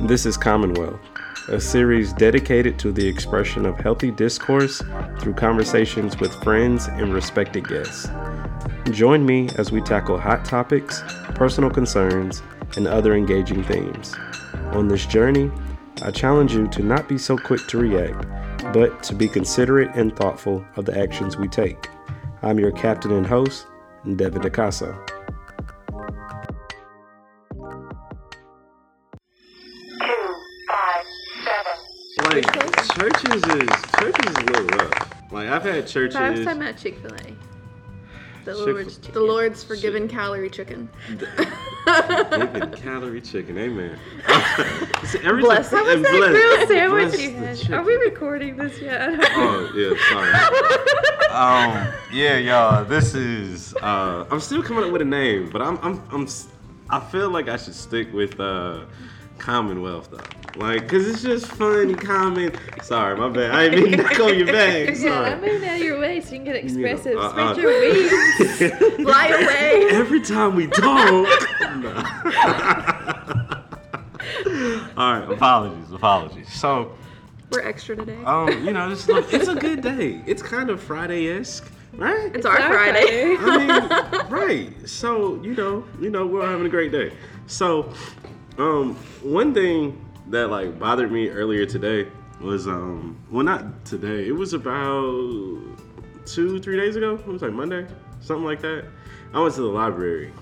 This is Commonwealth, a series dedicated to the expression of healthy discourse through conversations with friends and respected guests. Join me as we tackle hot topics, personal concerns, and other engaging themes. On this journey, I challenge you to not be so quick to react, but to be considerate and thoughtful of the actions we take. I'm your captain and host, Devin DeCasa. Churches is churches is a little rough. Like I've had churches. I was talking about Chick Fil A. The Chick-fil- Lord's The Lord's forgiven calorie chicken. Giving calorie chicken, amen. See, every Bless time- it. and That bless- grilled sandwich bless you the had. chicken. Are we recording this yet? Oh yeah, sorry. Um, yeah, y'all, this is Uh, I'm still coming up with a name, but I'm I'm I'm s- I feel like I should stick with uh, Commonwealth though, like cause it's just funny. comment. Sorry, my bad. I didn't mean to knock on your bag. yeah, I'm moving out of your way so you can get expressive. uh, Spread uh, your wings. Fly away. Every time we talk. all right. Apologies, apologies. So, We're extra today. Um, you know, it's, it's a good day. It's kind of Friday esque, right? it's our Our Friday. I mean, right. So you know, you know, we're having a great day. So, um, one thing that like bothered me earlier today was um, well, not today. It was about two, three days ago. It was like Monday, something like that. I went to the library.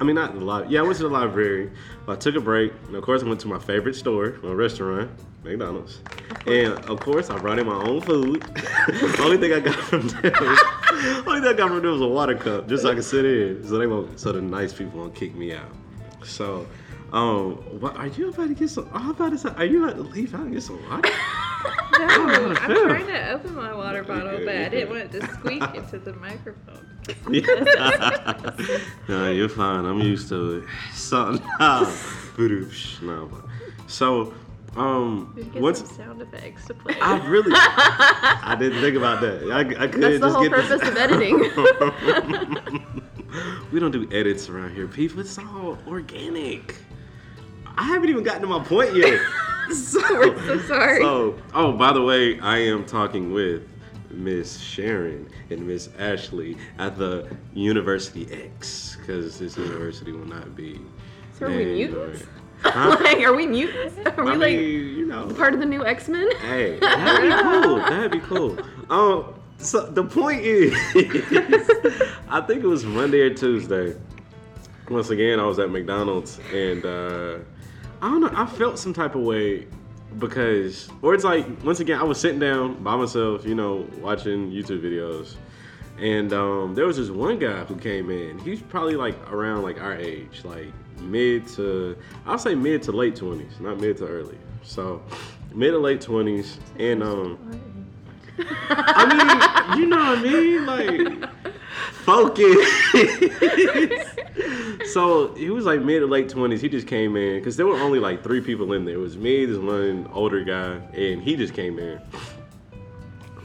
I mean, not the library. Yeah, I went to the library. I took a break, and of course, I went to my favorite store, my restaurant, McDonald's. And of course, I brought in my own food. only thing I got from them, only thing I got from them was a water cup, just so I could sit in, so they won't, so the nice people won't kick me out. So, um, what are you about to get some? I'm about to say, are you about to leave out and get some water? No, I'm feel. trying to open my water bottle, but I didn't want it to squeak into the microphone. no, you're fine. I'm used to it. So, no. So, um, We get some sound effects to play. I really, I didn't think about that. I, I could That's the just whole purpose this. of editing. we don't do edits around here, people. It's all organic. I haven't even gotten to my point yet. so, We're so sorry. So, oh, by the way, I am talking with Miss Sharon and Miss Ashley at the University X because this university will not be. So are we named mutants? or- Huh? like, are we mutants? Are we I like mean, you know. part of the new X Men? Hey, that'd be cool. That'd be cool. Um, so the point is, I think it was Monday or Tuesday. Once again, I was at McDonald's and uh, I don't know. I felt some type of way because, or it's like once again, I was sitting down by myself, you know, watching YouTube videos, and um, there was this one guy who came in. He's probably like around like our age, like mid to I'll say mid to late twenties, not mid to early. So mid to late twenties, and um, I mean, you know what I mean, like focus. so he was like mid to late twenties. He just came in because there were only like three people in there. It was me, this one older guy, and he just came in.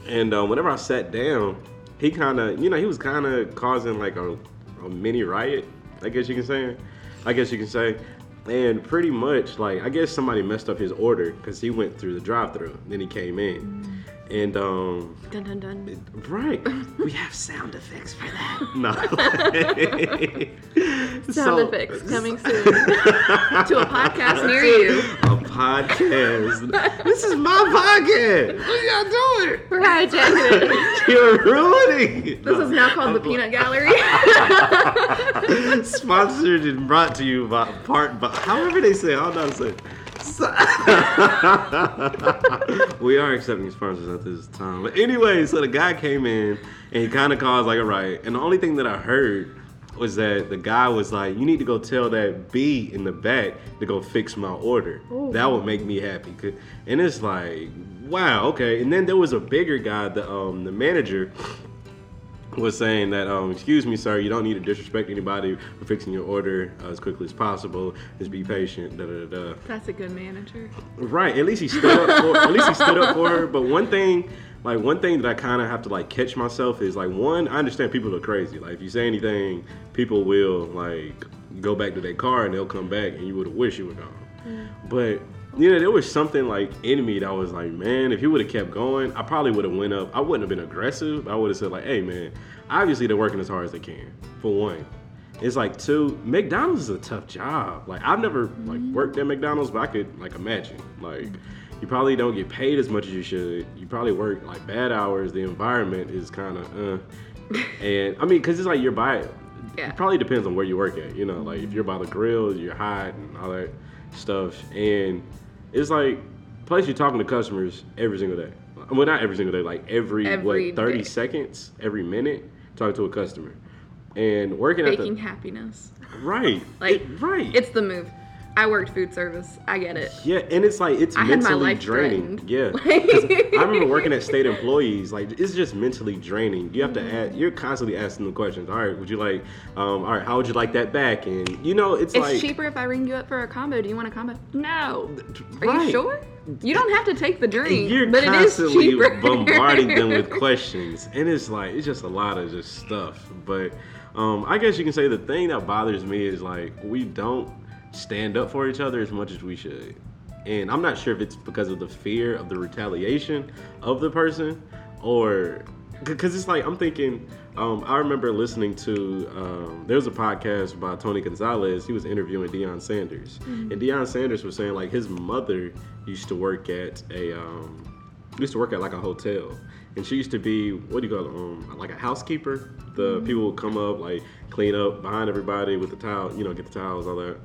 And uh, whenever I sat down, he kind of, you know, he was kind of causing like a, a mini riot, I guess you can say. I guess you can say. And pretty much, like, I guess somebody messed up his order because he went through the drive-through. Then he came in, and um, Dun dun dun. right, we have sound effects for that. No. Sound So- effects coming soon to a podcast near you. A podcast. this is my podcast. What are y'all doing? We're hijacking it. You're ruining it. This is now called the Peanut Gallery. Sponsored and brought to you by part by however they say. it, I don't know how to say. it. We are accepting sponsors at this time. But anyway, so the guy came in and he kind of caused like a riot. And the only thing that I heard was that the guy was like, "You need to go tell that B in the back to go fix my order. That would make me happy." And it's like, wow, okay. And then there was a bigger guy, the um the manager was saying that, um, excuse me, sir, you don't need to disrespect anybody for fixing your order uh, as quickly as possible. Just be patient. Da da da. That's a good manager. Right. At least he stood up. For, at least he stood up for her. But one thing, like one thing that I kind of have to like catch myself is like one. I understand people are crazy. Like if you say anything, people will like go back to their car and they'll come back and you would have wished you were gone. But you know, there was something like in me that was like, man, if he would have kept going, I probably would have went up. I wouldn't have been aggressive. I would have said like, hey, man, obviously they're working as hard as they can. For one, it's like two. McDonald's is a tough job. Like I've never like worked at McDonald's, but I could like imagine like. You probably don't get paid as much as you should. You probably work like bad hours. The environment is kind of, uh. and I mean, cause it's like you're by. Yeah. It probably depends on where you work at. You know, like if you're by the grill, you're hot and all that stuff. And it's like plus you're talking to customers every single day. Well, not every single day, like every, Every what 30 day. seconds, every minute, talking to a customer. And working Faking at happiness. right, Like, it- right, It's the move. I worked food service. I get it. yeah, and it's like it's I mentally draining. threatened. Yeah, I remember working at state employees. Like it's just mentally draining. You have to ask. You're constantly asking them questions. All right, would you like? Um, all right, how would you like that back? And you know, it's, It's like cheaper if I ring you up for a combo. Do you want a combo? No. Are right. you sure? You don't have to take the drink, You're but it is cheaper. bombarding them with questions, and it's like it's just a lot of just stuff. But um, I guess you can say the thing that bothers me is like we don't stand up for each other as much as we should, and I'm not sure if it's because of the fear of the retaliation of the person, or because it's like I'm thinking. Um, I remember listening to um, there was a podcast by Tony Gonzalez. He was interviewing Deion Sanders, and Deion Sanders was saying like his mother used to work at a um, used to work at like a hotel, and she used to be what do you call it, um, like a housekeeper. The people would come up like clean up behind everybody with the towel, you know, get the towels, all that.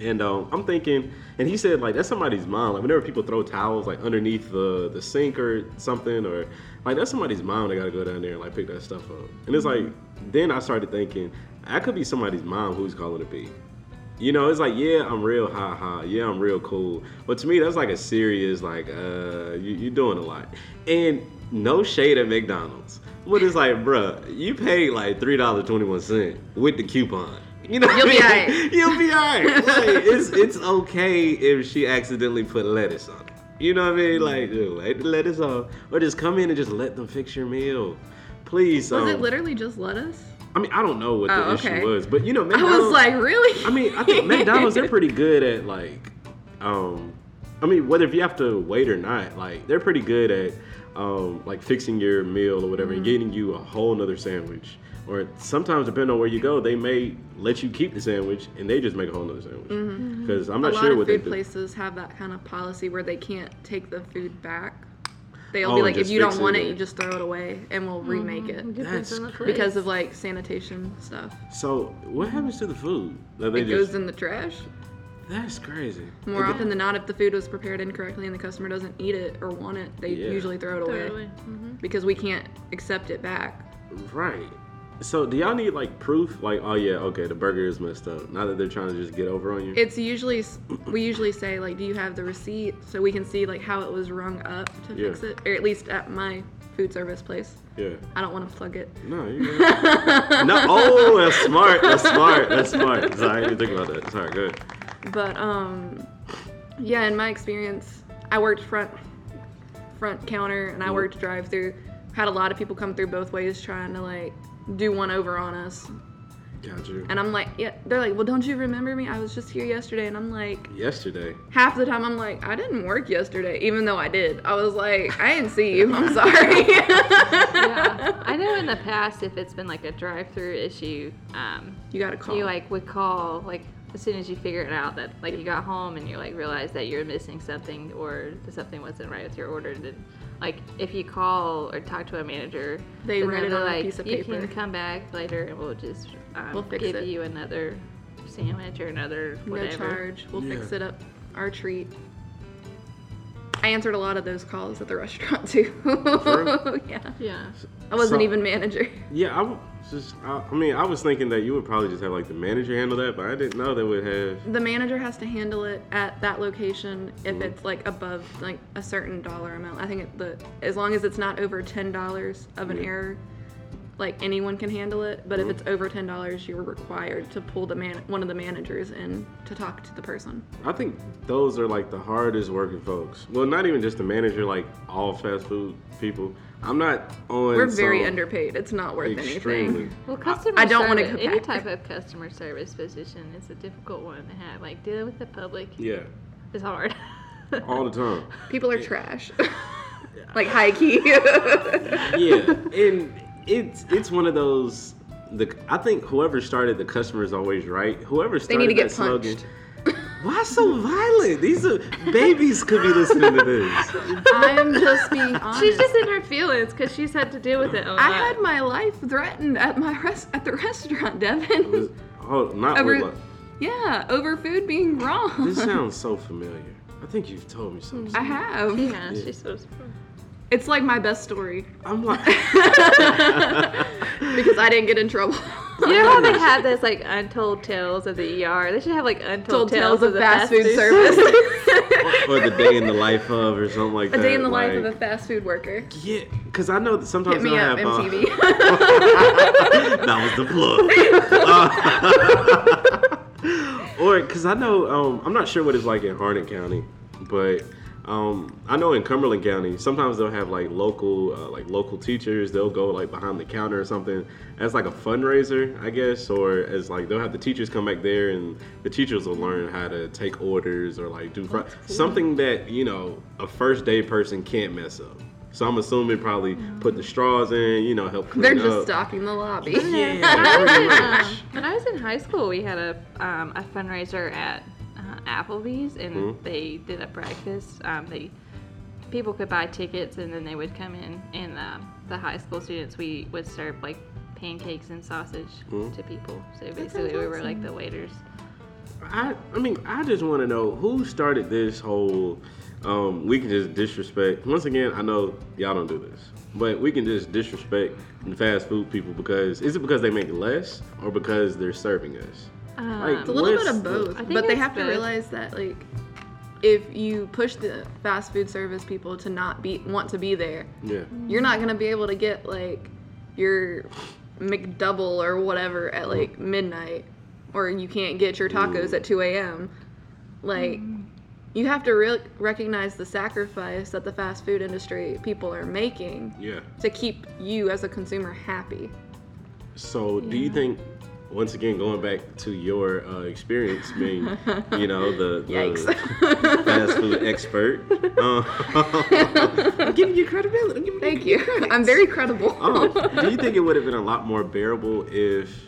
And um, I'm thinking, and he said like that's somebody's mom. Like whenever people throw towels like underneath the the sink or something, or like that's somebody's mom. They gotta go down there and like pick that stuff up. And it's like then I started thinking that could be somebody's mom who's calling it be. You know, it's like yeah, I'm real, ha ha. Yeah, I'm real cool. But to me, that's like a serious like uh, you you doing a lot. And no shade at McDonald's. But it's like, bruh, you paid like three dollars twenty one cent with the coupon. You know, You'll be alright. You'll be alright. Like, it's it's okay if she accidentally put lettuce on it. You know what I mean? Like, dude, lettuce on, or just come in and just let them fix your meal, please. Was um, it literally just lettuce? I mean, I don't know what the Oh, issue was, but you know, I McDonald's. was like, really? I mean, I think McDonald's they're pretty good at like, um, I mean, whether if you have to wait or not, like they're pretty good at, um, like fixing your meal or whatever and Mm-hmm. getting you a whole nother sandwich. Or sometimes, depending on where you go, they may let you keep the sandwich and they just make a whole nother sandwich. Because I'm Mm-hmm. a not lot sure of what they food places have that kind of policy where they can't take the food back. They'll Oh, be like, if you don't want it it, you just throw it away, and we'll remake it That's because of like sanitation stuff. So what happens to the food? That they It just goes in the trash. That's crazy. More Like, often than not, if the food was prepared incorrectly and the customer doesn't eat it or want it, they Yeah. usually throw it away Totally. Mm-hmm. because we can't accept it back. Right. So do y'all need like proof? Like, oh yeah, okay, the burger is messed up. Now that they're trying to just get over on you. It's usually we usually say like, do you have the receipt so we can see like how it was rung up to Yeah. fix it, or at least at my food service place. yeah. I don't want to plug it. No, you no. Oh, that's smart. That's smart. That's smart. Sorry, I didn't think about that. Sorry. Good. But um, yeah, in my experience, I worked front front counter and I worked drive through. Had a lot of people come through both ways trying to like do one over on us, Got you. and I'm like, yeah. They're like, well, don't you remember me? I was just here yesterday, and I'm like, Yesterday. half the time I'm like, I didn't work yesterday, even though I did. I was like, I didn't see you. I'm sorry. yeah. I know in the past, if it's been like a drive-through issue, um, You gotta call. you like would call like as soon as you figure it out that like you got home and you like realized that you're missing something or that something wasn't right with your order. Then, like if you call or talk to a manager, They then write it they're on a piece of paper you paper." can come back later and we'll just um, We'll fix give it." you another sandwich or another whatever. no charge. We'll fix it up. Our treat. I answered a lot of those calls at the restaurant too. yeah. Yeah. I wasn't So- even manager. Yeah, I was just. I, I mean, I was thinking that you would probably just have like the manager handle that, but I didn't know they would have. The manager has to handle it at that location if mm-hmm. it's like above like a certain dollar amount. I think it, the as long as it's not over ten dollars of an Yeah. error, like anyone can handle it. But if mm-hmm. it's over ten dollars, you're required to pull the man one of the managers in to talk to the person. I think those are like the hardest working folks. Well, not even just the manager, like all fast food people. I'm not on. We're very some underpaid. It's not worth Extremely. anything. Well, customer I don't wanna go any back. type of customer service position is a difficult one to have. Like dealing with the public, Yeah. is hard. all the time. People are trash. like high key. yeah, and it's it's one of those. The I think whoever started the customer is always right. Whoever they started need to get that slogan. Why so violent? These are babies could be listening to this. I'm just being honest. she's just in her feelings because she's had to deal with it. A lot. I had my life threatened at my res- at the restaurant, Devin. Oh, not Over- like, yeah, over food being wrong. This sounds so familiar. I think you've told me something. I have. Yeah, she's so. It's like my best story I'm like, because I didn't get in trouble. You know how they have this like untold tales of the ER? They should have like untold tales, tales of the fast food service. or the day in the life of, or something like A that. A day in the life of a fast food worker. Yeah, because I know that sometimes Hit me they'll up, have. uh, MTV. that was the plug. Uh, or because I know, um, I'm not sure what it's like in Harnett County, but um, I know in Cumberland County, sometimes they'll have like local, uh, like local teachers. They'll go like behind the counter or something as like a fundraiser, I guess, or as like they'll have the teachers come back there and the teachers will learn how to take orders or like do fr- something that you know a first day person can't mess up. So I'm assuming probably put the straws in, you know, help clean They're up. just stocking the lobby. Yeah, pretty much. When I was in high school, we had a um, a fundraiser at Applebee's, and Mhm. they did a breakfast. Um, they people could buy tickets, and then they would come in, and um, the high school students we would serve like pancakes and sausage Mhm. to people. So basically, we were like the waiters. I, I mean, I just want to know who started this whole. Um, we can just disrespect. Once again, I know y'all don't do this, but we can just disrespect the fast food people because is it because they make less or because they're serving us? Um, It's a little bit of both, I think but they it's have to realize that like if you push the fast food service people to not be want to be there, Yeah, you're not gonna be able to get like your McDouble or whatever at like midnight, or you can't get your tacos at 2 a.m. Like you have to re- recognize the sacrifice that the fast food industry people are making yeah. to keep you as a consumer happy. So, do you think? Once again, going back to your uh, experience being, you know, the, the fast food expert, uh, I'm giving you credibility. I'm giving Thank you. I'm very credible. Oh, do you think it would have been a lot more bearable if,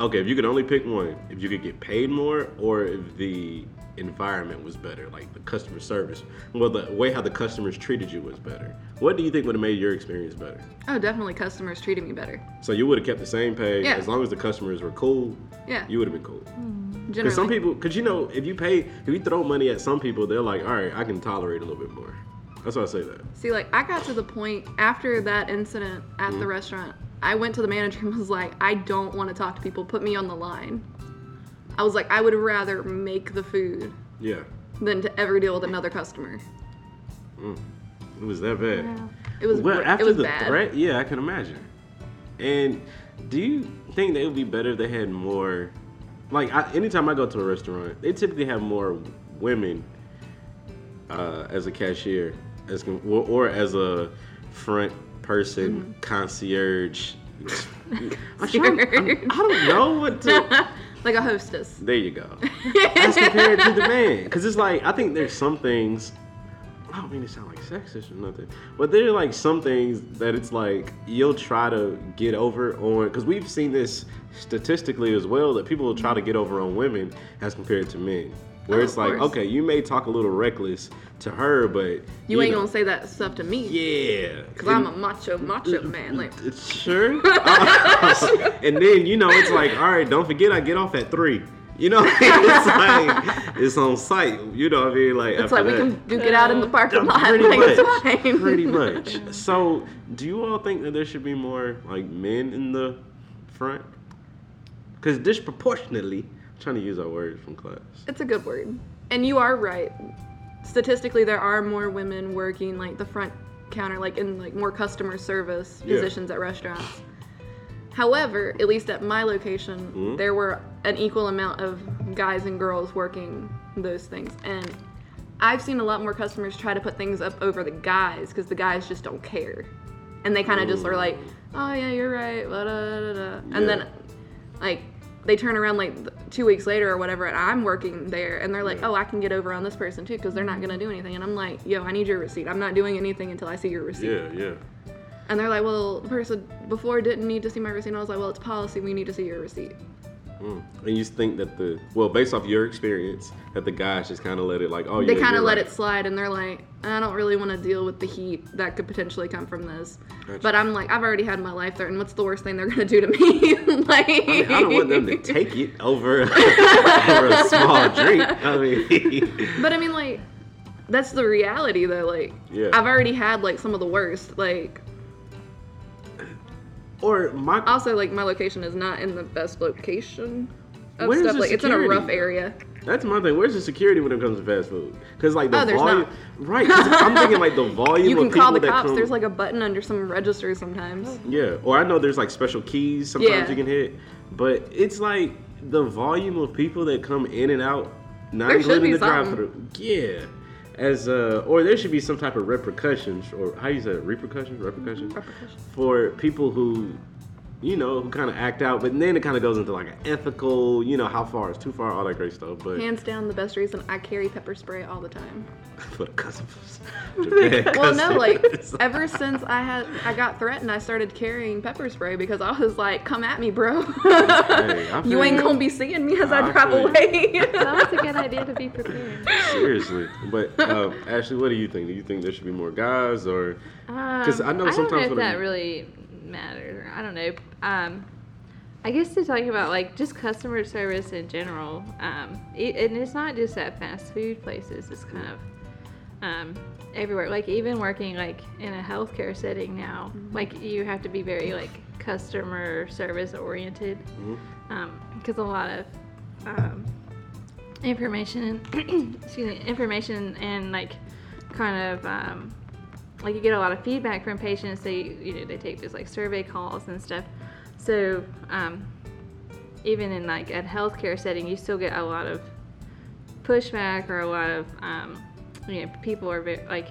okay, if you could only pick one, if you could get paid more, or if the environment was better, like the customer service, well, the way how the customers treated you was better. What do you think would have made your experience better? Oh, definitely customers treating me better. So you would have kept the same pay Yeah. as long as the customers were cool. Yeah. You would have been cool. Because some people, because you know, if you pay, if you throw money at some people, they're like, all right, I can tolerate a little bit more. That's why I say that. See, like, I got to the point after that incident at Mm-hmm. the restaurant, I went to the manager and was like, I don't want to talk to people. Put me on the line. I was like, I would rather make the food Yeah, than to ever deal with another customer. it was that bad. It was, well it after was the bad. threat. Yeah, I can imagine. And do you think they would be better if they had more? Like, I, anytime I go to a restaurant, they typically have more women uh, as a cashier, as or, or as a front person, Mm-hmm. concierge. I'm trying, I'm, I don't know what to. like a hostess. There you go. As compared to the man, because it's like I think there's some things. I don't mean to sound like sexist or nothing, but there are like some things that it's like you'll try to get over on. Because we've seen this statistically as well that people will try to get over on women as compared to men. Where Oh, it's like, course. okay, you may talk a little reckless to her, but You ain't know, gonna say that stuff to me. yeah, Cause I'm a macho, macho man. Like, sure. and then you know it's like, all right, don't forget I get off at three. You know, it's like it's on site. You know what I mean? Like it's like we that. can do get out in the parking lot. Pretty like, much. Pretty much. So, do you all think that there should be more like men in the front? Because disproportionately, I'm trying to use our word from class. It's a good word. And you are right. Statistically, there are more women working like the front counter, like in like more customer service Yeah. positions at restaurants. However, at least at my location, Mhm. there were an equal amount of guys and girls working those things. And I've seen a lot more customers try to put things up over the guys because the guys just don't care. And they kind of just are like, oh, yeah, you're right. blah, da, da, da." And Yeah. then, like, they turn around like two weeks later or whatever, and I'm working there, and they're like, Yeah. "Oh, I can get over on this person too, because they're not gonna do anything." And I'm like, "Yo, I need your receipt. I'm not doing anything until I see your receipt." Yeah, yeah. And they're like, "Well, the person before didn't need to see my receipt." And I was like, "Well, it's policy. We need to see your receipt." Mm. And you think that the well, based off your experience, that the guys just kind of let it like, oh, They yeah, kind of let right. it slide, and they're like, "I don't really want to deal with the heat that could potentially come from this." Gotcha. But I'm like, I've already had my life threatened. What's the worst thing they're gonna do to me? like, I, mean, I don't want them to take it over, over a small drink. I mean, But I mean, like, that's the reality though. Like, Yeah. I've already had like some of the worst. Like, or my also like my location is not in the best location of Where's stuff. the Like, it's in a security? rough area. That's my thing. Where's the security when it comes to fast food? Because like the Oh, there's volume, not. right? 'cause I'm thinking like the volume of the city. You of can people call the that cops. come. There's like a button under some registers sometimes. yeah, or I know there's like special keys sometimes Yeah. you can hit, but it's like the volume of people that come in and out, not There should including be the drive-through. Yeah, as uh, or there should be some type of repercussions, or how you say it? repercussions, repercussions, Repercussions. for people who. You know, who kind of act out, but then it kind of goes into like an ethical, you know, how far is too far, all that great stuff. But Hands down, the best reason I carry pepper spray all the time. for the customers. Well, no, like ever since I had I got threatened, I started carrying pepper spray because I was like, "Come at me, bro. Hey, you ain't gonna be seeing me as I, I drive away." So that's a good idea to be prepared. Seriously, but um, Ashley, what do you think? Do you think there should be more guys, or Because I know Um, I don't know sometimes if when that I'm- really matters. I don't know. Um, I guess to talk about like just customer service in general, um, it, and it's not just at fast food places. It's kind of um, everywhere. Like even working like in a healthcare setting now, like you have to be very like customer service oriented because a lot of um, information, excuse me, information and like kind of um, like you get a lot of feedback from patients. They you know they take those like survey calls and stuff. So um, even in like a healthcare setting, you still get a lot of pushback or a lot of um, you know people are very, like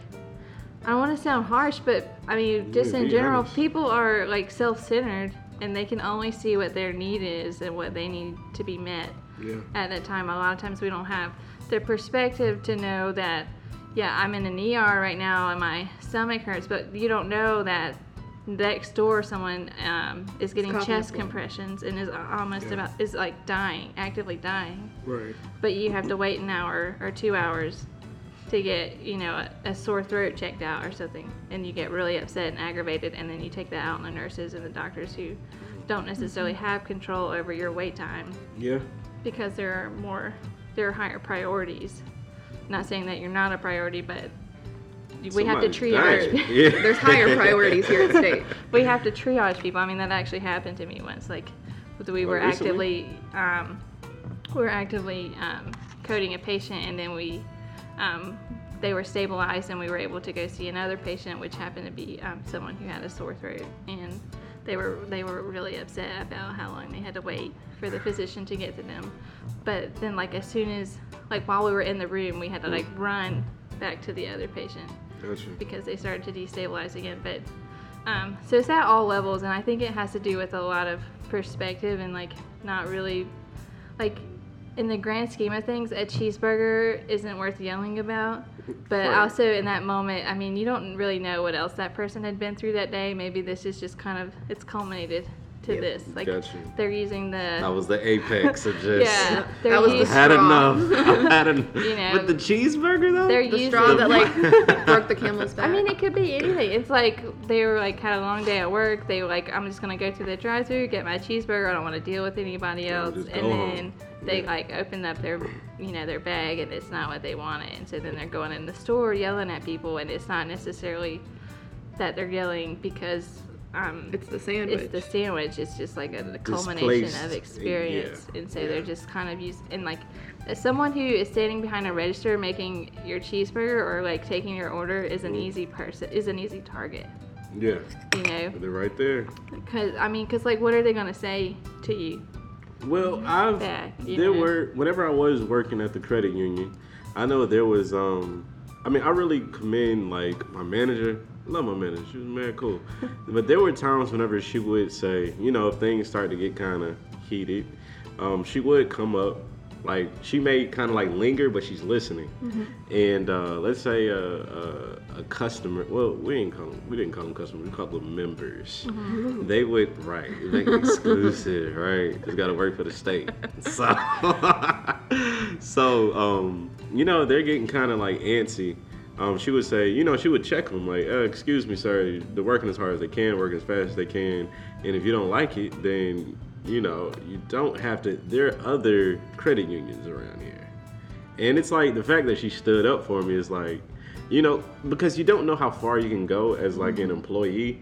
I don't want to sound harsh, but I mean just Yeah, in general, honest. people are like self-centered and they can only see what their need is and what they need to be met yeah, at that time. A lot of times we don't have the perspective to know that, yeah, I'm in an ER right now and my stomach hurts, but you don't know that next door someone um, is getting chest compressions and is almost Yeah. about is like dying, actively dying. right, But you have to wait an hour or two hours to get you know a, a sore throat checked out or something, and you get really upset and aggravated, and then you take that out on the nurses and the doctors who don't necessarily have control over your wait time. Yeah, because there are more there are higher priorities not saying that you're not a priority but we have to Somebody's triage. Yeah, There's higher priorities here at state. we have to triage people. I mean that actually happened to me once like we were Oh, actively um, we were actively um, coding a patient and then we um, they were stabilized and we were able to go see another patient which happened to be um, someone who had a sore throat. And they were they were really upset about how long they had to wait for the physician to get to them. But then like as soon as like while we were in the room we had to like run back to the other patient gotcha. because they started to destabilize again. But um, so it's at all levels, and I think it has to do with a lot of perspective and like not really like in the grand scheme of things, a cheeseburger isn't worth yelling about. But Right. also in that moment, I mean, you don't really know what else that person had been through that day. Maybe this is just kind of it's culminated to this. Like Gotcha. they're using the That was the apex of just. yeah, they're That was the had straw. enough. I've had enough. You know, With the cheeseburger though. they're The using straw that like broke the camel's back. I mean, it could be anything. It's like they were like had a long day at work. They were like, I'm just gonna go to the drive-through, get my cheeseburger. I don't want to deal with anybody Yeah, else. just And then home. they Yeah. like open up their, you know, their bag, and it's not what they wanted. And so then they're going in the store yelling at people, and it's not necessarily that they're yelling because um, it's the sandwich. it's the sandwich. It's just like a, the culmination Displaced, of yeah, experience, and so yeah. they're just kind of used. And like, as someone who is standing behind a register making your cheeseburger or like taking your order is an easy person is an easy target. yeah, You know, they're right there. because I mean, because like, what are they gonna say to you? Well, I've Back, you there know. were whenever I was working at the credit union, I know there was um I mean I really commend like my manager. Love my manager. She was mad cool. but there were times whenever she would say, you know, if things start to get kind of heated, um, she would come up, like she may kind of like linger, but she's listening. And uh, let's say a, a, a customer, well, we didn't call them, we didn't call them customers, we called them members. They would right, make it exclusive, right? Just got to work for the state. So, so um, you know, they're getting kind of like antsy. Um, she would say, you know, she would check them like, uh, excuse me, sir, they're working as hard as they can, working as fast as they can, and if you don't like it, then you know, you don't have to. There are other credit unions around here, and it's like the fact that she stood up for me is like, you know, because you don't know how far you can go as like an employee,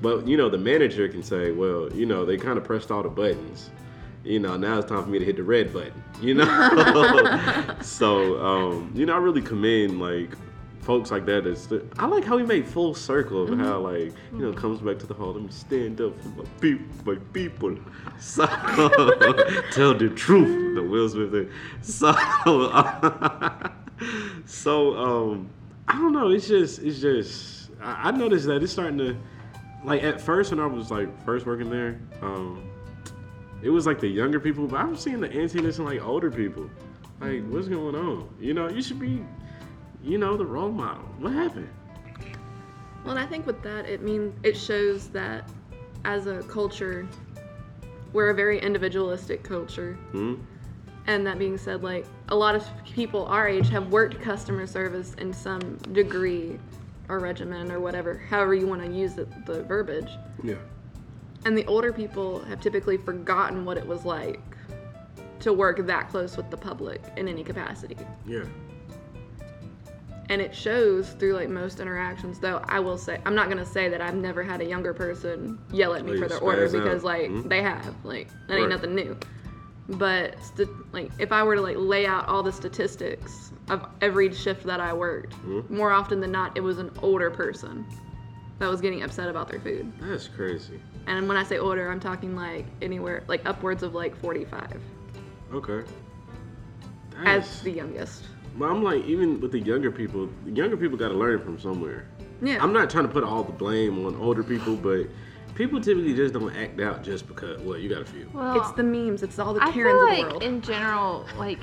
but you know, the manager can say, well, you know, they kind of pressed all the buttons. You know, now it's time for me to hit the red button. You know, so um, you know, I really commend like folks like that. That's I like how he made full circle of how like you know comes back to the whole. Let me stand up for my people, my people. So tell the truth. The Will Smith thing. So so um, I don't know. It's just it's just I, I noticed that it's starting to like at first when I was like first working there. Um, it was like the younger people, but I'm seeing the antiness in like older people. Like, what's going on? You know, you should be, you know, the role model. What happened? Well, and I think with that, it means it shows that as a culture, we're a very individualistic culture. Hmm? And that being said, like a lot of people our age have worked customer service in some degree or regimen or whatever, however you want to use the, the verbiage. Yeah. And the older people have typically forgotten what it was like to work that close with the public in any capacity. Yeah. And it shows through like most interactions, though I will say, I'm not gonna say that I've never had a younger person yell at me for their order spaz out. because like Mhm. they have, like, that ain't Right. nothing new. But st- like if I were to like lay out all the statistics of every shift that I worked, Mhm. more often than not, it was an older person that was getting upset about their food. That's crazy. And when I say older, I'm talking like anywhere like upwards of like 45 Okay. as the youngest. But I'm like, even with the younger people, the younger people got to learn from somewhere. Yeah. I'm not trying to put all the blame on older people, but people typically just don't act out just because. Well, you got a few. Well, it's the memes. It's all the I Karens feel of like the world. in general, like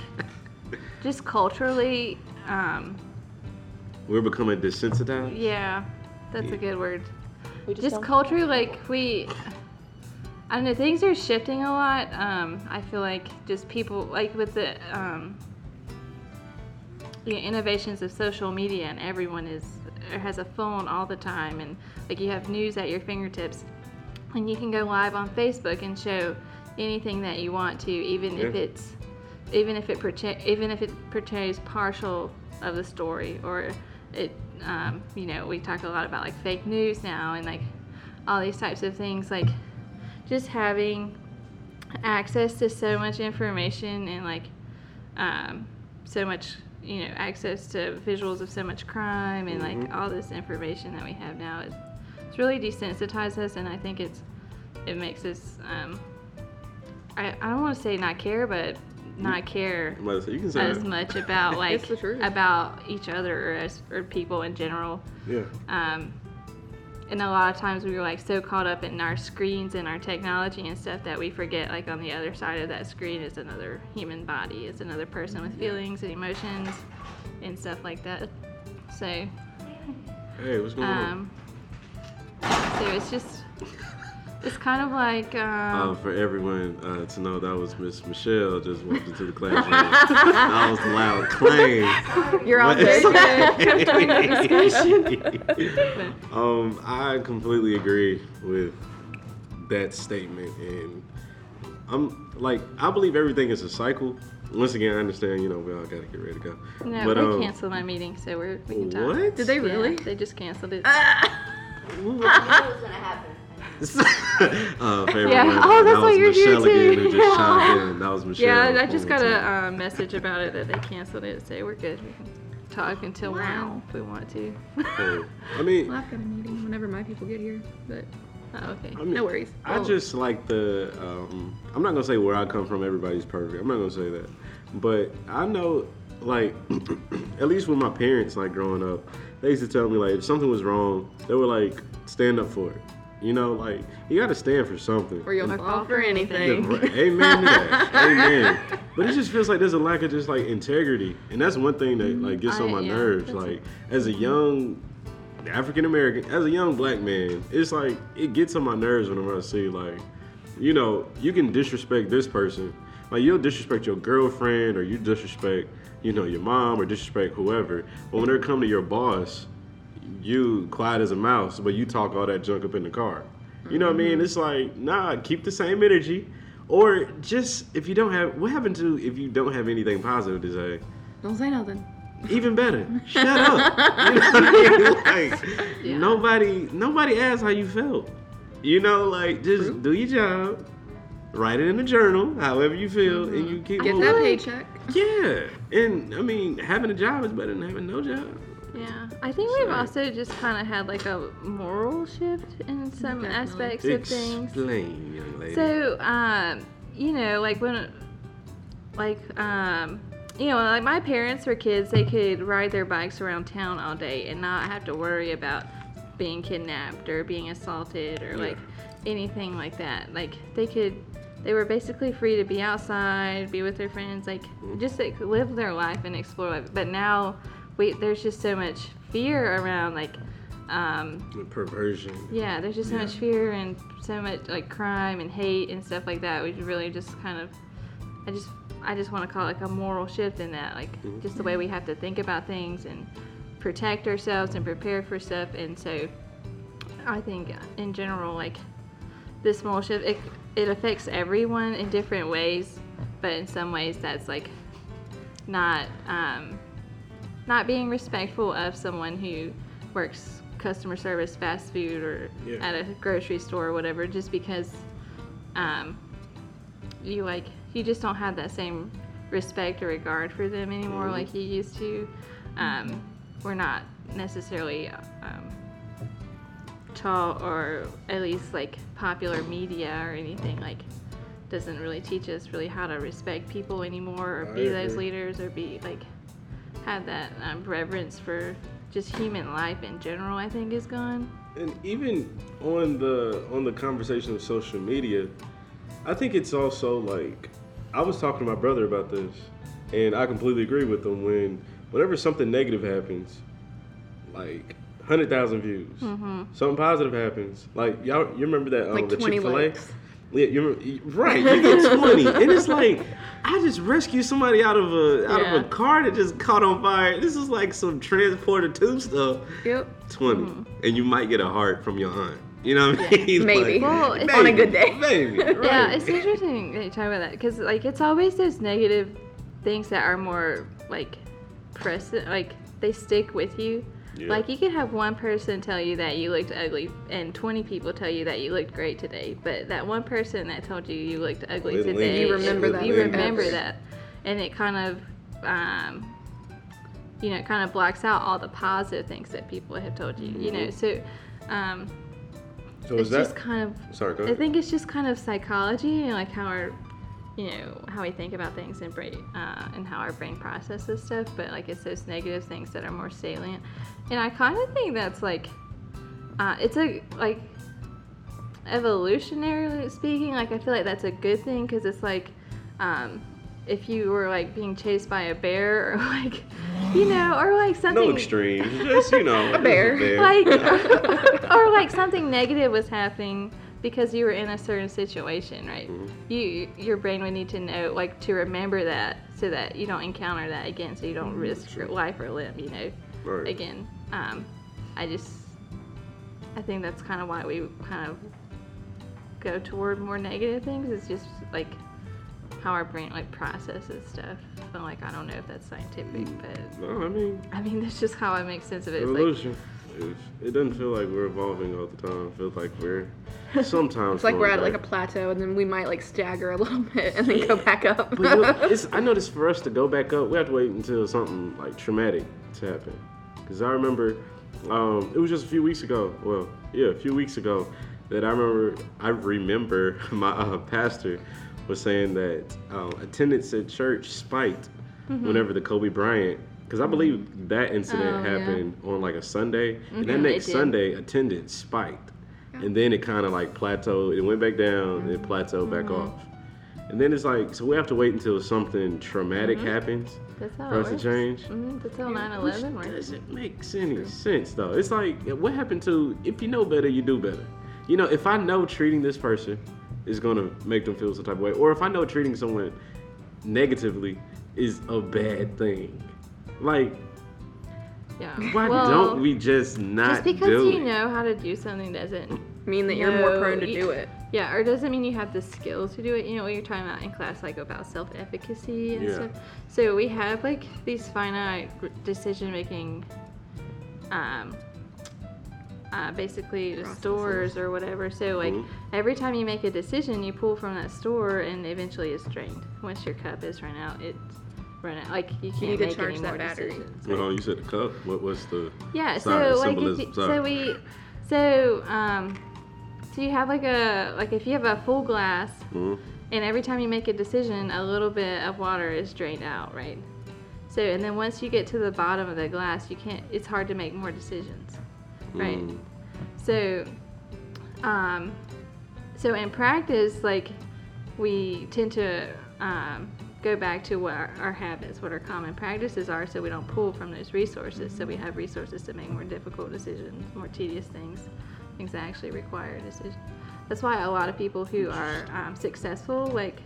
just culturally, um, We're becoming desensitized. yeah, that's Yeah. a good word. We just, Just culturally, like we, I don't know, things are shifting a lot. Um, I feel like just people, like with the um, know, innovations of social media, and everyone is has a phone all the time, and like you have news at your fingertips, and you can go live on Facebook and show anything that you want to, even if it's even if it portray, even if it portrays partial of the story or it um, you know we talk a lot about like fake news now and like all these types of things like just having access to so much information and like um, so much you know access to visuals of so much crime and like all this information that we have now is it's really desensitized us and i think it's it makes us um, I, I don't want to say not care but not care I'm about to say, you can say as that. much about like about each other or as or people in general Yeah. um, and a lot of times we were like so caught up in our screens and our technology and stuff that we forget like on the other side of that screen is another human body is another person with feelings and emotions and stuff like that so Hey, what's going on? um, so it's just it's kind of like um, Uh, for everyone uh, to know, that was Miss Michelle just walked into the classroom. that was loud claim. You're on What? um, I completely agree with that statement, and I'm like, I believe everything is a cycle. Once again, I understand. You know, we all gotta get ready to go. no but they um, canceled my meeting so we're, we can talk what? Did they Yeah, really? they just canceled it uh, for Yeah. everyone, Oh, that's that why was you're here Michelle again too. who just chimed in. That was Michelle. Yeah, I just got a um, message about it that they canceled it. Say we're good. We can talk until one if we want to. So, I mean, Well, I've got a meeting whenever my people get here, but oh, okay. I mean, no worries. I Oh. just like the. Um, I'm not gonna say where I come from. Everybody's perfect. I'm not gonna say that, but I know, like, at least with my parents, like growing up, they used to tell me like if something was wrong, they would like stand up for it. You know, like you got to stand for something. Or you'll Or fall for anything. Yeah. Amen to that. Amen. But it just feels like there's a lack of just like integrity, and that's one thing that like gets on my yeah, nerves. Like as a young African American, as a young black man, it's like it gets on my nerves whenever I see like, you know, you can disrespect this person, like you'll disrespect your girlfriend or you disrespect, you know, your mom or disrespect whoever. But when they come to your boss, you quiet as a mouse, but you talk all that junk up in the car. You know what I mean? Mm-hmm. It's like, nah, keep the same energy. Or just if you don't have what happened to if you don't have anything positive to say, Don't say nothing. even better. Shut up. You know what I mean? Like Yeah. nobody nobody asks how you felt. You know, like just do your job. Write it in a journal, however you feel, and mm-hmm. you keep Get that paycheck. Yeah. And I mean, having a job is better than having no job. Yeah, I think we've Sorry. also just kind of had like a moral shift in some Definitely. aspects of things. Explain, young lady. So, um, you know, like when, like, um, you know, like my parents were kids, they could ride their bikes around town all day and not have to worry about being kidnapped or being assaulted or Yeah. like anything like that. Like they could, they were basically free to be outside, be with their friends, like just like live their life and explore life. But now, we there's just so much fear around like. Um, The perversion. yeah, there's just so Yeah. much fear and so much like crime and hate and stuff like that. We really just kind of, I just, I just want to call it like a moral shift in that, like just the way we have to think about things and protect ourselves and prepare for stuff. And so, I think in general, like this moral shift, it, it affects everyone in different ways, but in some ways that's like not, um, not being respectful of someone who works customer service, fast food, or Yeah. at a grocery store or whatever, just because um, you like you just don't have that same respect or regard for them anymore like you used to. Um, we're not necessarily um, taught, or at least like popular media or anything like doesn't really teach us really how to respect people anymore or I be those leaders or be like have that um, reverence for just human life in general i think is gone. And even on the on the conversation of social media i think it's also like i was talking to my brother about this and i completely agree with him when whenever something negative happens like 100000 views something positive happens like y'all you remember that um, Like the chick-fil-a? likes. Yeah, you remember, right. You get twenty, and it's like I just rescued somebody out of a out of a car that just caught on fire. This is like some transporter tube stuff. Yep. 20 mm-hmm. and you might get a heart from your aunt you know what i mean Maybe. Well, it's- On a good day. maybe right. Yeah, it's interesting that you talk about that because like it's always those negative things that are more like present, like they stick with you. Yeah. Like you could have one person tell you that you looked ugly, and 20 people tell you that you looked great today. But that one person that told you you looked ugly today. You remember that You remember that, and it kind of, um, you know, it kind of blocks out all the positive things that people have told you. You know, so. Um, so it's is that just kind of sorry go I think it's just kind of psychology and like how our, you know, how we think about things and brain, uh, and how our brain processes stuff. But like it's those negative things that are more salient, and I kind of think that's like, uh, it's a like, evolutionarily speaking, like I feel like that's a good thing because it's like, um, if you were like being chased by a bear or like, you know, or like something no extremes just you know a bear. like or like something negative was happening because you were in a certain situation right? Mm-hmm. You your brain would need to know like to remember that so that you don't encounter that again so you don't mm-hmm. risk your life or limb you know Right. again. Um i just i think that's kind of why we kind of go toward more negative things it's just like how our brain like processes stuff. But like i don't know if that's scientific mm. but no i mean i mean that's just how i make sense of it. It's like, evolution. It's- it doesn't feel like we're evolving all the time it feels like we're sometimes It's like we're at like a plateau and then we might like stagger a little bit and then go back up. but you know, it's, I noticed for us to go back up, we have to wait until something like traumatic to happen. Because I remember, um, it was just a few weeks ago. Well, yeah, a few weeks ago that I remember. I remember my uh, pastor was saying that um, attendance at church spiked whenever the Kobe Bryant. Because I believe that incident Oh, yeah. happened on like a Sunday, and Yeah, that next. Sunday attendance spiked. and then it kind of like plateaued. It went back down, it plateaued back Mm-hmm. off, and then it's like so we have to wait until something traumatic Mm-hmm. happens That's how for it us to change. Mm, that's how 9 Which 11 works. doesn't make any sense though. It's like what happened to if you know better, you do better. You know, if I know treating this person is gonna make them feel some type of way, or if I know treating someone negatively is a bad thing, like Yeah. why well, don't we just not Just because you it? know how to do something doesn't mean that you're more prone to you- do it. Yeah, or doesn't mean you have the skills to do it. You know what you're talking about in class, like about self-efficacy and Yeah. stuff. So we have like these finite decision-making, um, uh, basically the stores or whatever. So like Mhm. every time you make a decision, you pull from that store, and eventually it's drained. Once your cup is run out, it's run out. Like you can't need to make charge any that more battery. decisions. Well, you said the cup. What was the? Yeah, Sorry, so like if you, so we so um so you have like a like if you have a full glass Mhm. and every time you make a decision a little bit of water is drained out, right? So and then once you get to the bottom of the glass, you can't it's hard to make more decisions. Right? Mm. So um so in practice like we tend to um, go back to what our, our habits, what our common practices are, so we don't pull from those resources. So we have resources to make more difficult decisions, more tedious things, things that actually require decisions. That's why a lot of people who are um, successful, like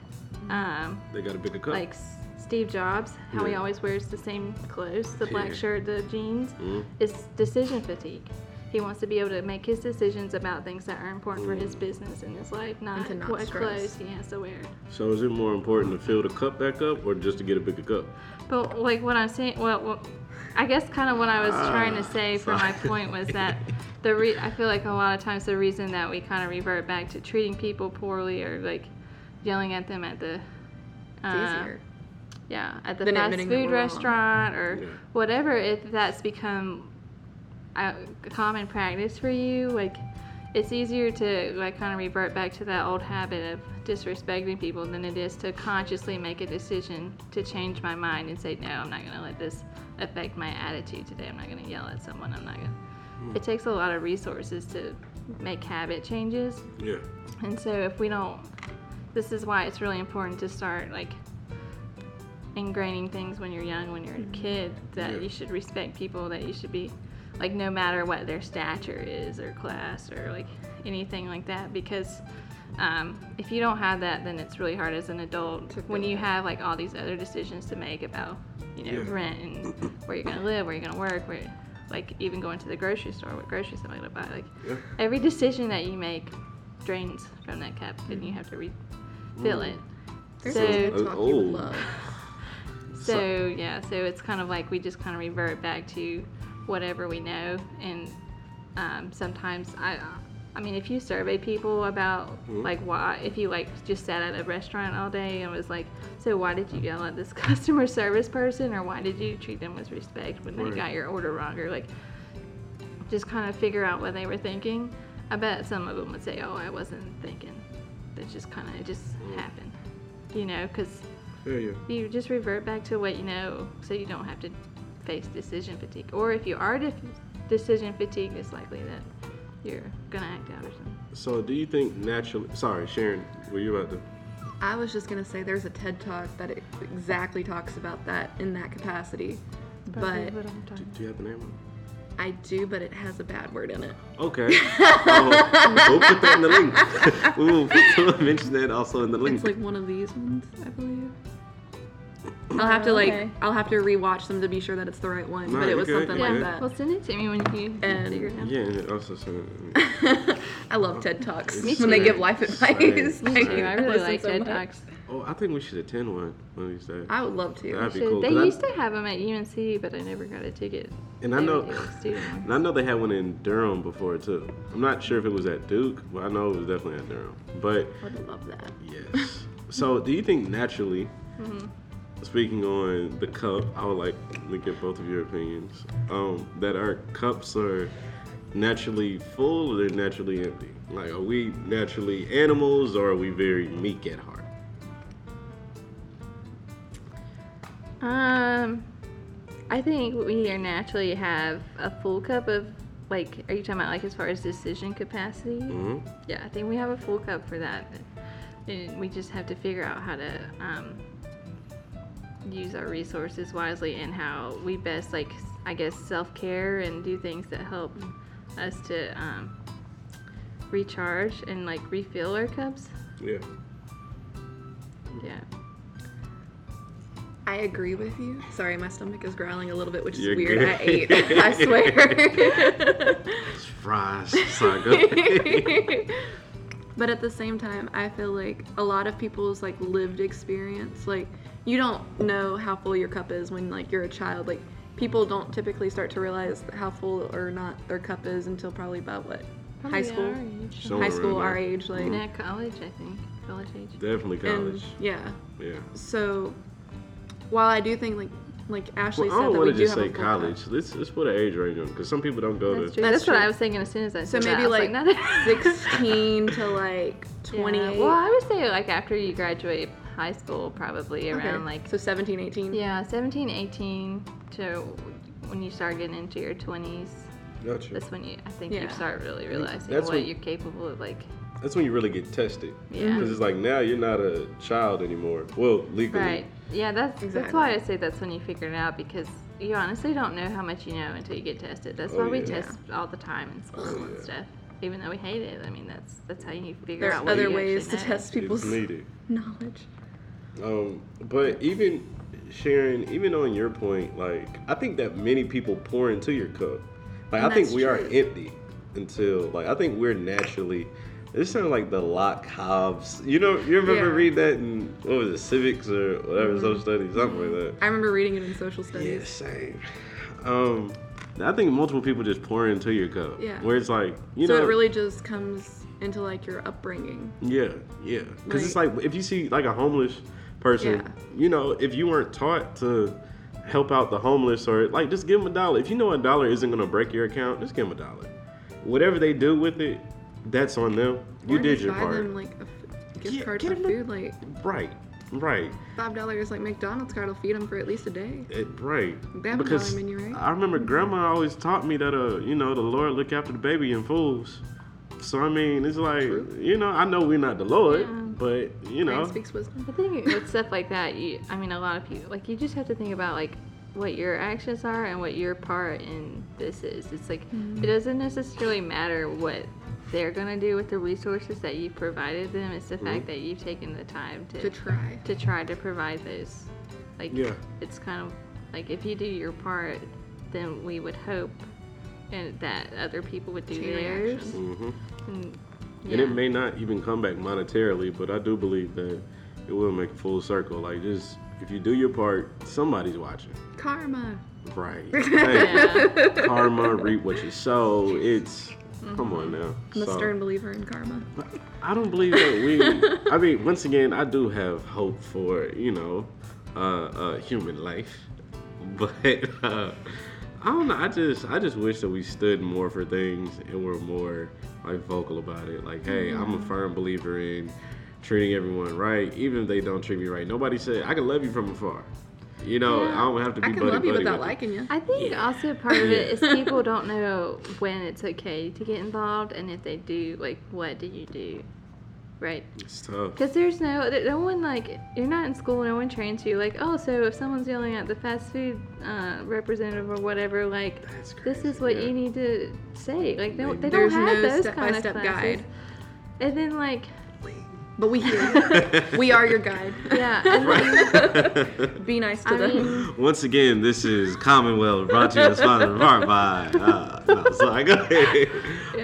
um, They got a bigger cup. like Steve Jobs, how he always wears the same clothes, the black Yeah. shirt, the jeans, Mhm. is decision fatigue. He wants to be able to make his decisions about things that are important for his business and his life, not, to not what stress. clothes he has to wear. So is it more important to fill the cup back up or just to get a bigger cup? But like what I'm saying, well, well I guess kind of what I was trying to say for my point was that the re- I feel like a lot of times the reason that we kind of revert back to treating people poorly or like yelling at them at the It's uh, easier. yeah at the Than fast food restaurant or Yeah. whatever if that's become a common practice for you? Like it's easier to like kind of revert back to that old habit of disrespecting people than it is to consciously make a decision to change my mind and say no i'm not going to let this affect my attitude today. I'm not going to yell at someone. I'm not going to hmm. it takes a lot of resources to make habit changes. Yeah. and so if we don't, this is why it's really important to start like ingraining things when you're young, when you're a mm-hmm. kid, that Yeah. you should respect people, that you should be like no matter what their stature is or class or like anything like that because um, if you don't have that then it's really hard as an adult when you have like all these other decisions to make about you know Yeah. rent and where you're gonna live where you're gonna work where like even going to the grocery store what groceries am i gonna buy like Yeah. every decision that you make drains from that cup and you have to refill it There's So- a talk you Oh. love. so yeah so it's kind of like we just kind of revert back to whatever we know and um, sometimes i i mean if you survey people about Mhm. like why if you like just sat at a restaurant all day and was like so why did you yell at this customer service person or why did you treat them with respect when they got your order wrong? Or like just kind of figure out what they were thinking. I bet some of them would say oh i wasn't thinking. That just kind of just happened you know because yeah. you just revert back to what you know so you don't have to face decision fatigue or if you are def- decision fatigued it's likely that you're gonna act out or something So do you think naturally? Sorry, Sharon, were you about to? I was just gonna say there's a TED talk that it exactly talks about that in that capacity. Probably But what I'm Do, do you have the name? I do, but it has a bad word in it. it? Okay. Oh, we'll put that in the link. we will put, we'll mention that also in the link. It's like one of these ones, I believe. I'll have to like okay. I'll have to rewatch them to be sure that it's the right one, No, but it was good, something like good. that. well send it to me when you And- figure it out yeah, and it also sent it. I love TED Talks Me when they give life advice. Same. Me too. I really listen like so TED. Talks. Oh, I think we should attend one one of these days. I would love to. That'd be Should- cool. they 'cause I- used to have them at UNC, but I never got a ticket. And I know, would do a student one. and I know they had one in Durham before too. I'm not sure if it was at Duke, but I know it was definitely at Durham. But I would love that. yes. so, do you think naturally, Mm-hmm. Speaking on the cup, I would like to get both of your opinions. Um, that our cups are naturally full or they're naturally empty? Like, are we naturally animals or are we very meek at heart? Um, I think we are naturally have a full cup of like, are you talking about like as far as decision capacity? hmm Yeah, I think we have a full cup for that. And we just have to figure out how to um, use our resources wisely and how we best, like, I guess, self care and do things that help us to um, recharge and, like, refill our cups. Yeah. Yeah. I agree with you. Sorry, my stomach is growling a little bit, which is You're weird. good. I ate. I swear. It's fries. Sorry, go ahead. but at the same time, I feel like a lot of people's like lived experience, like you don't know how full your cup is when like you're a child. Like people don't typically start to realize how full or not their cup is until probably about what high school, our age. High school, around our age, like Yeah, college, I think. College age. Definitely and college. yeah. yeah. So while I do think like like Ashley Well, I said don't that we want to just say a cup. college. Let's let's put an age range on because some people don't go That's to. true. That's That's, what. I was thinking as soon as I So said that. So, maybe I was like, 16 to like Yeah, Well, I would say like after you graduate high school, probably Okay, around like so 17, 18. yeah, 17, 18 to when you start getting into your 20s. Gotcha. That's when you I think Yeah. you start really realizing That's what when- you're capable of. Like That's when you really get tested. yeah, Because it's like now you're not a child anymore. Well, legally. right. Yeah, that's that's why I say that's when you figure it out because you honestly don't know how much you know until you get tested. That's oh, why Oh, we yeah. test all the time in school Oh, and yeah. stuff. Even though we hate it, I mean that's that's how you figure There out are other you ways to know. test people's knowledge. Um, but even Sharon, even on your point, like I think that many people pour into your cup. Like And I think we are empty until like I think we're naturally. This sounds like the Locke Hobbes. You know, you remember Yeah. Mm-hmm. read that in what was it, civics or whatever, social studies, something like that. I remember reading it in social studies. Yeah, same. Um, I think multiple people just pour into your cup. Yeah. Where it's like, you so know, it really just comes into like your upbringing. Yeah, yeah. Because it's like if you see like a homeless person, Yeah. you know, if you weren't taught to help out the homeless or like just give them a dollar. If you know a dollar isn't gonna break your account, just give them a dollar. Whatever they do with it, that's on them. You Or did your buy part. them like a gift Yeah, card for food, like Right, right, five dollars. Like McDonald's card will feed them for at least a day. it, right. A because menu, right? I remember Grandma always taught me that uh, you know, the Lord look after the baby and fools. So I mean, it's like you know, I know we're not the Lord, Yeah. but you know, Man speaks wisdom. I think with stuff like that, you, I mean, a lot of people, like, you just have to think about, like, what your actions are and what your part in this is. It's like, Mm-hmm. it doesn't necessarily matter what they're going to do with the resources that you've provided them. It's the Mm-hmm. fact that you've taken the time to, To try. to try to provide those. Like, Yeah. it's kind of like if you do your part, then we would hope and that other people would do Chain theirs. reaction. Hmm And, And it may not even come back monetarily, but I do believe that it will make a full circle. Like just if you do your part, somebody's watching. Karma. Right. Hey, Yeah. karma, reap what you sow. It's come on now. I'm a stern believer in karma. I don't believe that we. I mean, once again, I do have hope for you know, uh, uh, human life, but uh, I don't know. I just, I just wish that we stood more for things and were more like vocal about it. Like, hey, I'm a firm believer in treating everyone right, even if they don't treat me right. Nobody said I can love you from afar. You know, Yeah. I don't have to be I can buddy love you buddy without liking you. I think also part of it is people don't know when it's okay to get involved, and if they do, like, what do you do? Right? It's tough. Because there's no, no one, like, you're not in school, no one trains you, like, oh, so if someone's yelling at the fast food uh, representative or whatever, like, this is what yeah. you need to say. Like, they, they don't have no those step-by-step kind of classes. guide. And then, like, But we hear. we are your guide. yeah, and then, Be nice to I them. mean, Once again, this is Commonwealth brought to you in sponsor part by. Uh, no, sorry, go ahead.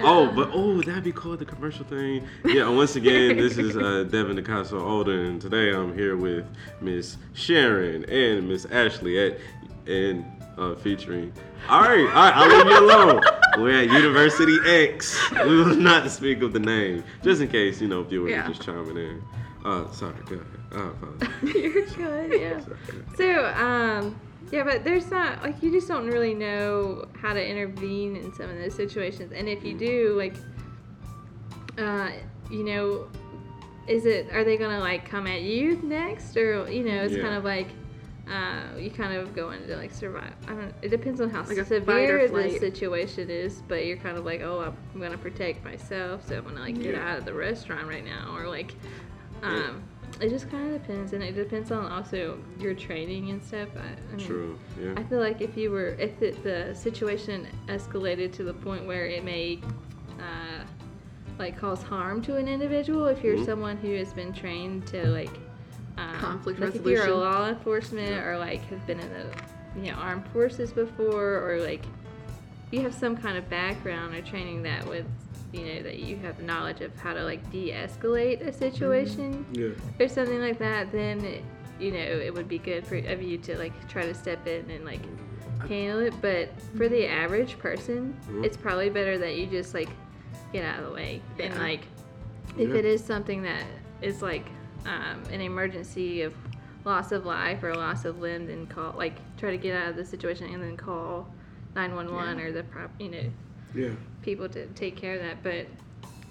Oh, but oh, that'd be called The commercial thing. Yeah. Once again, this is uh, Devin DeCasso Older, and today I'm here with Miss Sharon and Miss Ashley at and uh, featuring. All right, all right, I'll leave you alone. We're at University X. We will not speak of the name, just in case you know viewers Yeah. are just chiming in. Uh, sorry, go ahead. Apologize. you're good, yeah. So, um, yeah, but there's not like you just don't really know how to intervene in some of those situations, and if you do, like, uh, you know, is it are they gonna like come at you next, or you know, it's Yeah. kind of like, uh, you kind of go into like survive. I don't. It depends on how Like severe the situation is, but you're kind of like, oh, I'm gonna protect myself, so I'm gonna like get Yeah. out of the restaurant right now, or like, um, it just kind of depends, and it depends on also your training and stuff. I, I mean, True. Yeah. I feel like if you were, if the, the situation escalated to the point where it may, uh, like cause harm to an individual, if you're Mhm. someone who has been trained to like, um, Conflict like if you're a law enforcement or like have been in the, you know, armed forces before, or like you have some kind of background or training that would, you know, that you have knowledge of how to like de-escalate a situation yeah. or something like that, then it, you know it would be good for of you to like try to step in and like handle it. But for the average person, Mhm. it's probably better that you just like get out of the way and like if Yeah. it is something that is like um, an emergency of loss of life or loss of limb, then call like try to get out of the situation and then call 911 or the prop you know Yeah. people to take care of that. But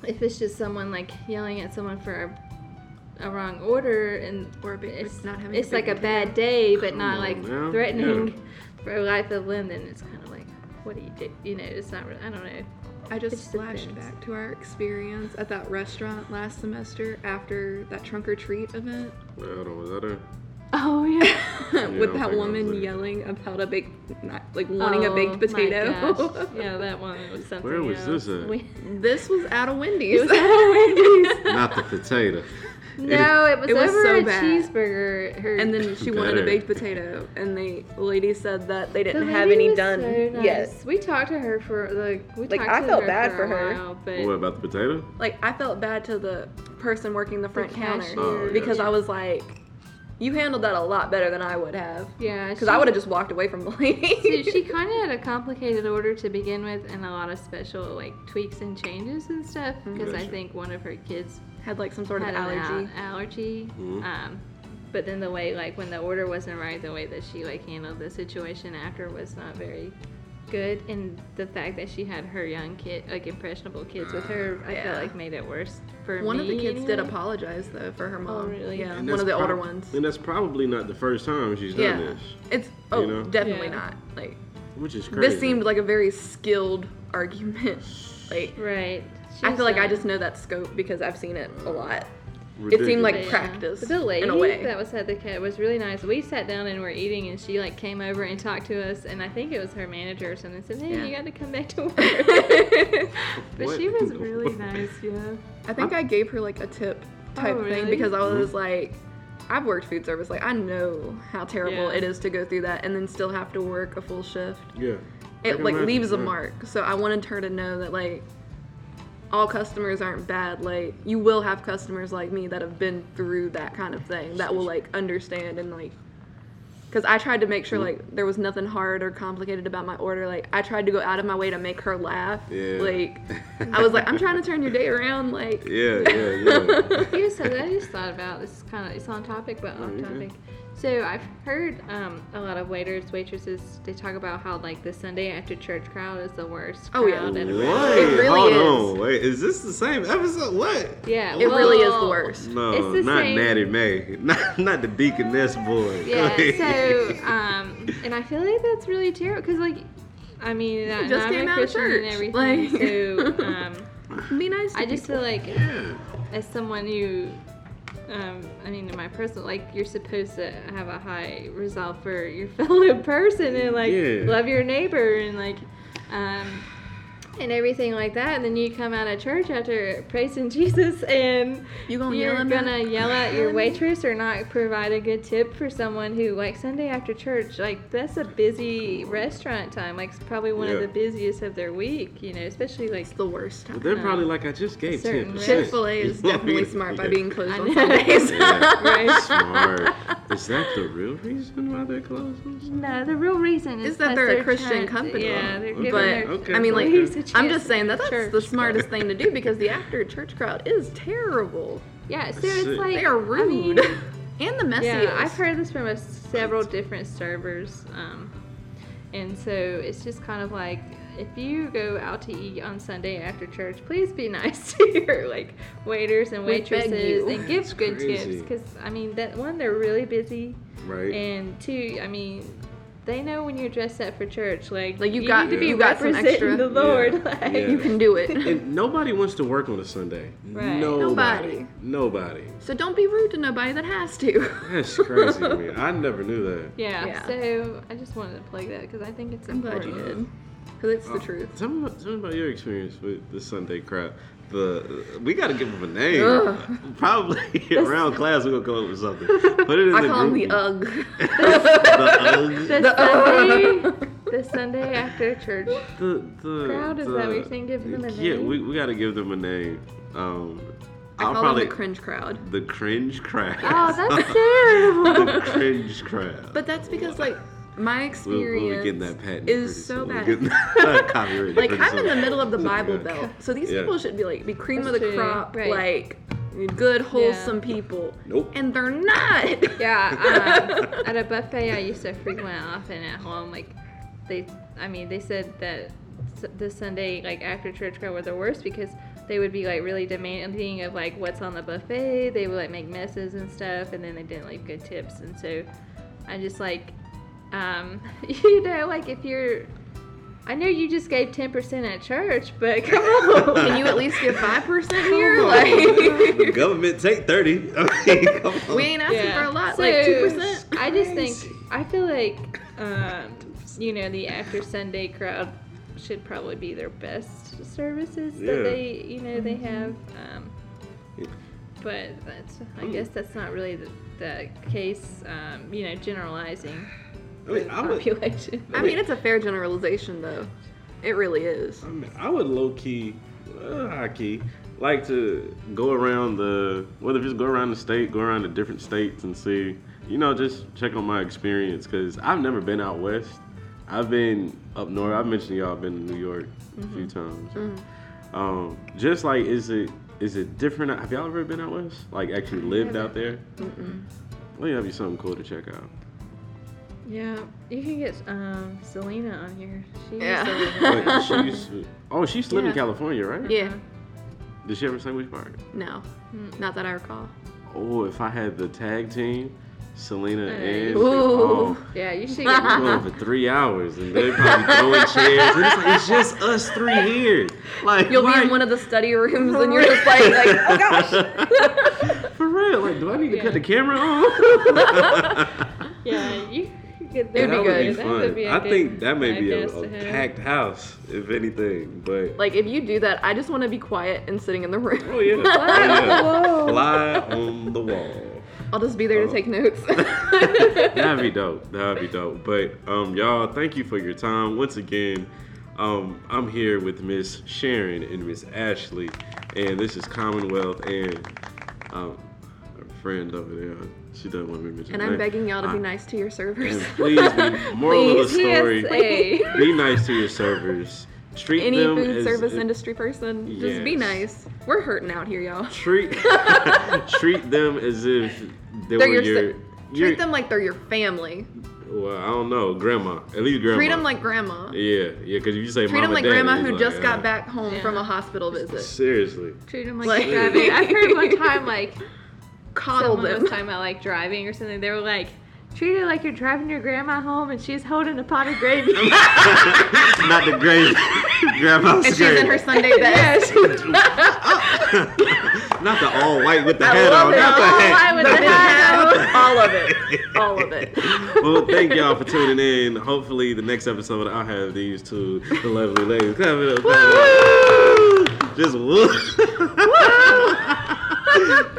if it's just someone like yelling at someone for a, a wrong order and Or big- it's not having it's big like a bad day, but Come not on like now. threatening Yeah. for life of limb, then it's kind of like, what do you do? You know, it's not. Really, I don't know. I just just flashed depends. back to our experience at that restaurant last semester after that trunk or treat event Wait, hold on. Was that a? Oh yeah. I with that think I was woman there. yelling about a baked, not, like wanting a baked Oh, my potato. gosh. yeah, that one was something. Where was else. this at? We- this was at a Wendy's. it was at a Wendy's. Not the potato. No, it was It was over so a bad. cheeseburger. Her and then she wanted a baked potato, and the lady said that they didn't have any done so nice. yet. We talked to her for like we Like, talked I to felt her bad for, for her. while, but What about the potato? Like I felt bad to the person working the front counter. Oh, because yeah. I was like, you handled that a lot better than I would have. yeah, Because I would have just walked away from the lady. So she kind of had a complicated order to begin with, and a lot of special like tweaks and changes and stuff. Mm-hmm. Because I think one of her kids had like some sort of had an allergy. al- allergy. Mhm. Um, but then the way like when the order wasn't right, the way that she like handled the situation after was not very good, and the fact that she had her young kid, like impressionable kids with her, I Yeah. felt like made it worse for One me. of the kids did apologize though for her mom. Oh, really? Yeah, And one of the older ones. And that's probably not the first time she's done Yeah, this, it's oh know? definitely Yeah. not. Like which is crazy. this seemed like a very skilled argument. Like Right. I feel like I just know that scope because I've seen it a lot. It seemed like Ridiculous. practice But the lady in a way. that was at the cat was really nice. We sat down and were eating, and she like came over and talked to us, and I think it was her manager or something. Said, "Hey, Yeah. you got to come back to work." but she was really nice. Yeah. I think I gave her like a tip oh, type Oh, thing because I was like, I've worked food service. Like I know how terrible Yeah. it is to go through that and then still have to work a full shift. Yeah. It like imagine, leaves a yeah. mark. So I wanted her to know that like all customers aren't bad. Like you will have customers like me that have been through that kind of thing that will like understand and like because I tried to make sure Mm-hmm. like there was nothing hard or complicated about my order. Like I tried to go out of my way to make her laugh. Yeah. Like I was like, I'm trying to turn your day around. Like Yeah, yeah, yeah. Here's something I just thought about. This kind of it's on topic, but off Okay. topic. So I've heard um, a lot of waiters, waitresses, they talk about how like the Sunday after church crowd is the worst. Oh, yeah. crowd at a Wait. It really hold is. on. Wait, is this the same episode? What? Yeah, it really is the worst. No, It's the not same- Natty May. Not not the deaconess boy. Yeah, so um, and I feel like that's really terrible because like, I mean, I, just I'm came a out of church. and everything, like- so um, Be nice. To I just people. feel like Yeah. as someone who, um, I mean, in my personal, like you're supposed to have a high resolve for your fellow person and like Yeah. love your neighbor and like, um, and everything like that. And then you come out of church after praising Jesus and You gonna you're yell gonna me? yell at your Yell at me? waitress or not provide a good tip for someone who like Sunday after church, like that's a busy restaurant time. Like it's probably one of the busiest of their week. You know, especially like It's the worst But time. they're probably like, I just gave Certain ten percent. Chick Fil A is definitely smart by being closed on. Sundays. Yeah, Right. smart. Is that the real reason why they're closed? No, the real reason is, Is that because they're a they're Christian trying- company. Yeah, they're Okay. giving But their Okay. I mean, like, employees a I'm just saying that that's the smartest thing to do because the after church crowd is terrible. Yeah, so Sick. it's like They are I mean, rude and the messiest. yeah, I've heard this from a, several different servers, um, and so it's just kind of like if you go out to eat on Sunday after church, please be nice to your like waiters and waitresses you. and give It's good crazy. tips because I mean that one they're really busy. Right. And two, I mean, they know when you're dressed up for church. Like, Like, you you got- need to be you got some representing extra- the Lord. Yeah, Like, yeah. You can do it. and nobody wants to work on a Sunday. Right. Nobody. Nobody. Nobody. So don't be rude to nobody that has to. That's crazy to me. I never knew that. Yeah, Yeah. So I just wanted to plug that because I think it's I'm glad important. you did. Because it's the uh, truth. Tell me, about, tell me about your experience with the Sunday crowd. The we got to give them a name. Ugh. Probably around class we're gonna come up with something. Put it in I the call them group. the UGG. The, The, Uggs. Sunday, the Sunday after church. the, the Crowd, is the, that what you're saying? Give them a name. Yeah, we, we got to give them a name. Um, I I'll call probably them the cringe crowd. the cringe crowd. Oh, that's terrible. the cringe crowd. But that's because like my We'll, experience we'll be getting that patent is so soon. We'll bad. that like I'm in the middle of the Bible Yeah. Belt, so these Yeah. people should be like be cream That's of the true, crop, right. like good wholesome people. Nope. And they're not. Yeah, um, at a buffet I used to frequent often at home, like they, I mean, they said that s- the Sunday like after church crowd were the worst because they would be like really demanding of like what's on the buffet. They would like make messes and stuff, and then they didn't leave good tips. And so I just like, um, you know, like if you're, I know you just gave ten percent at church, but come on. Can you at least give five percent here? Like Government take thirty. I mean, come on. we ain't asking for a lot, So, like two percent. I just think I feel like um, you know the after Sunday crowd should probably be their best services Yeah. that they you know they have. Um, Yeah. but that's I Mm. guess that's not really the, the case. Um, you know, generalizing I mean, I would, population. I mean, it's a fair generalization though. It really is. I, mean, I would low key, uh, high key, like to go around the, whether just go around the state, go around the different states and see, you know, just check on my experience because I've never been out west. I've been up north. I've mentioned y'all I've been to New York a few times. Um, just like, is it is it different? Have y'all ever been out west? Like actually lived out there? Well, have you something cool to check out. Yeah, you can get um, Selena on here. She Yeah. used to live she used to, oh, she used to live in California, right? Yeah. Did she ever sing which part? No. Mm. Not that I recall. Oh, if I had the tag team, Selena Hey. and Ooh. oh, Yeah, you should we're get going for three hours, and they probably throwing chairs. It's, like, it's just us three here. Like You'll why- be in one of the study rooms and you're just like, like oh gosh. For real, like, do I need to Yeah. cut the camera on? Yeah, you could get It'd be would good. be That fun. would be a I think that may be a, a packed house, if anything. But Like if you do that, I just want to be quiet and sitting in the room. oh yeah, oh, yeah. fly on the wall. I'll just be there Oh. to take notes. That'd be dope. That'd be dope. But um, y'all, thank you for your time once again. Um, I'm here with Miss Sharon and Miss Ashley, and this is Commonwealth and um, a friend over there. She doesn't want me to mention. and her I'm name. begging y'all to be Uh, nice to your servers. And please, be, moral of the story: PSA. be nice to your servers. Treat Any them food as service if- industry person, just be nice. We're hurting out here, y'all. Treat treat them as if they They're were your, your. si- your treat them like they're your family. well, I don't know, grandma. At least grandma. Treat them like grandma. Yeah, yeah, because if you say Treat them like dad, grandma who like, just got uh, back home Yeah. from a hospital visit. Seriously. Treat them like, Like- driving. I've heard one time like Coddle someone them. was talking about like driving or something. They were like, treat it like you're driving your grandma home and she's holding a pot of gravy. Not the gravy. grandma's And she's in her Sunday best. Not the all white with the I hat love on. it. Not the All hat. white with The the hat hat. All of it. All of it. well, thank y'all for tuning in. Hopefully, the next episode I'll have these two the lovely ladies. Clap it up. Clap it up. Just woo.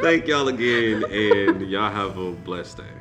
Thank y'all again, and y'all have a blessed day.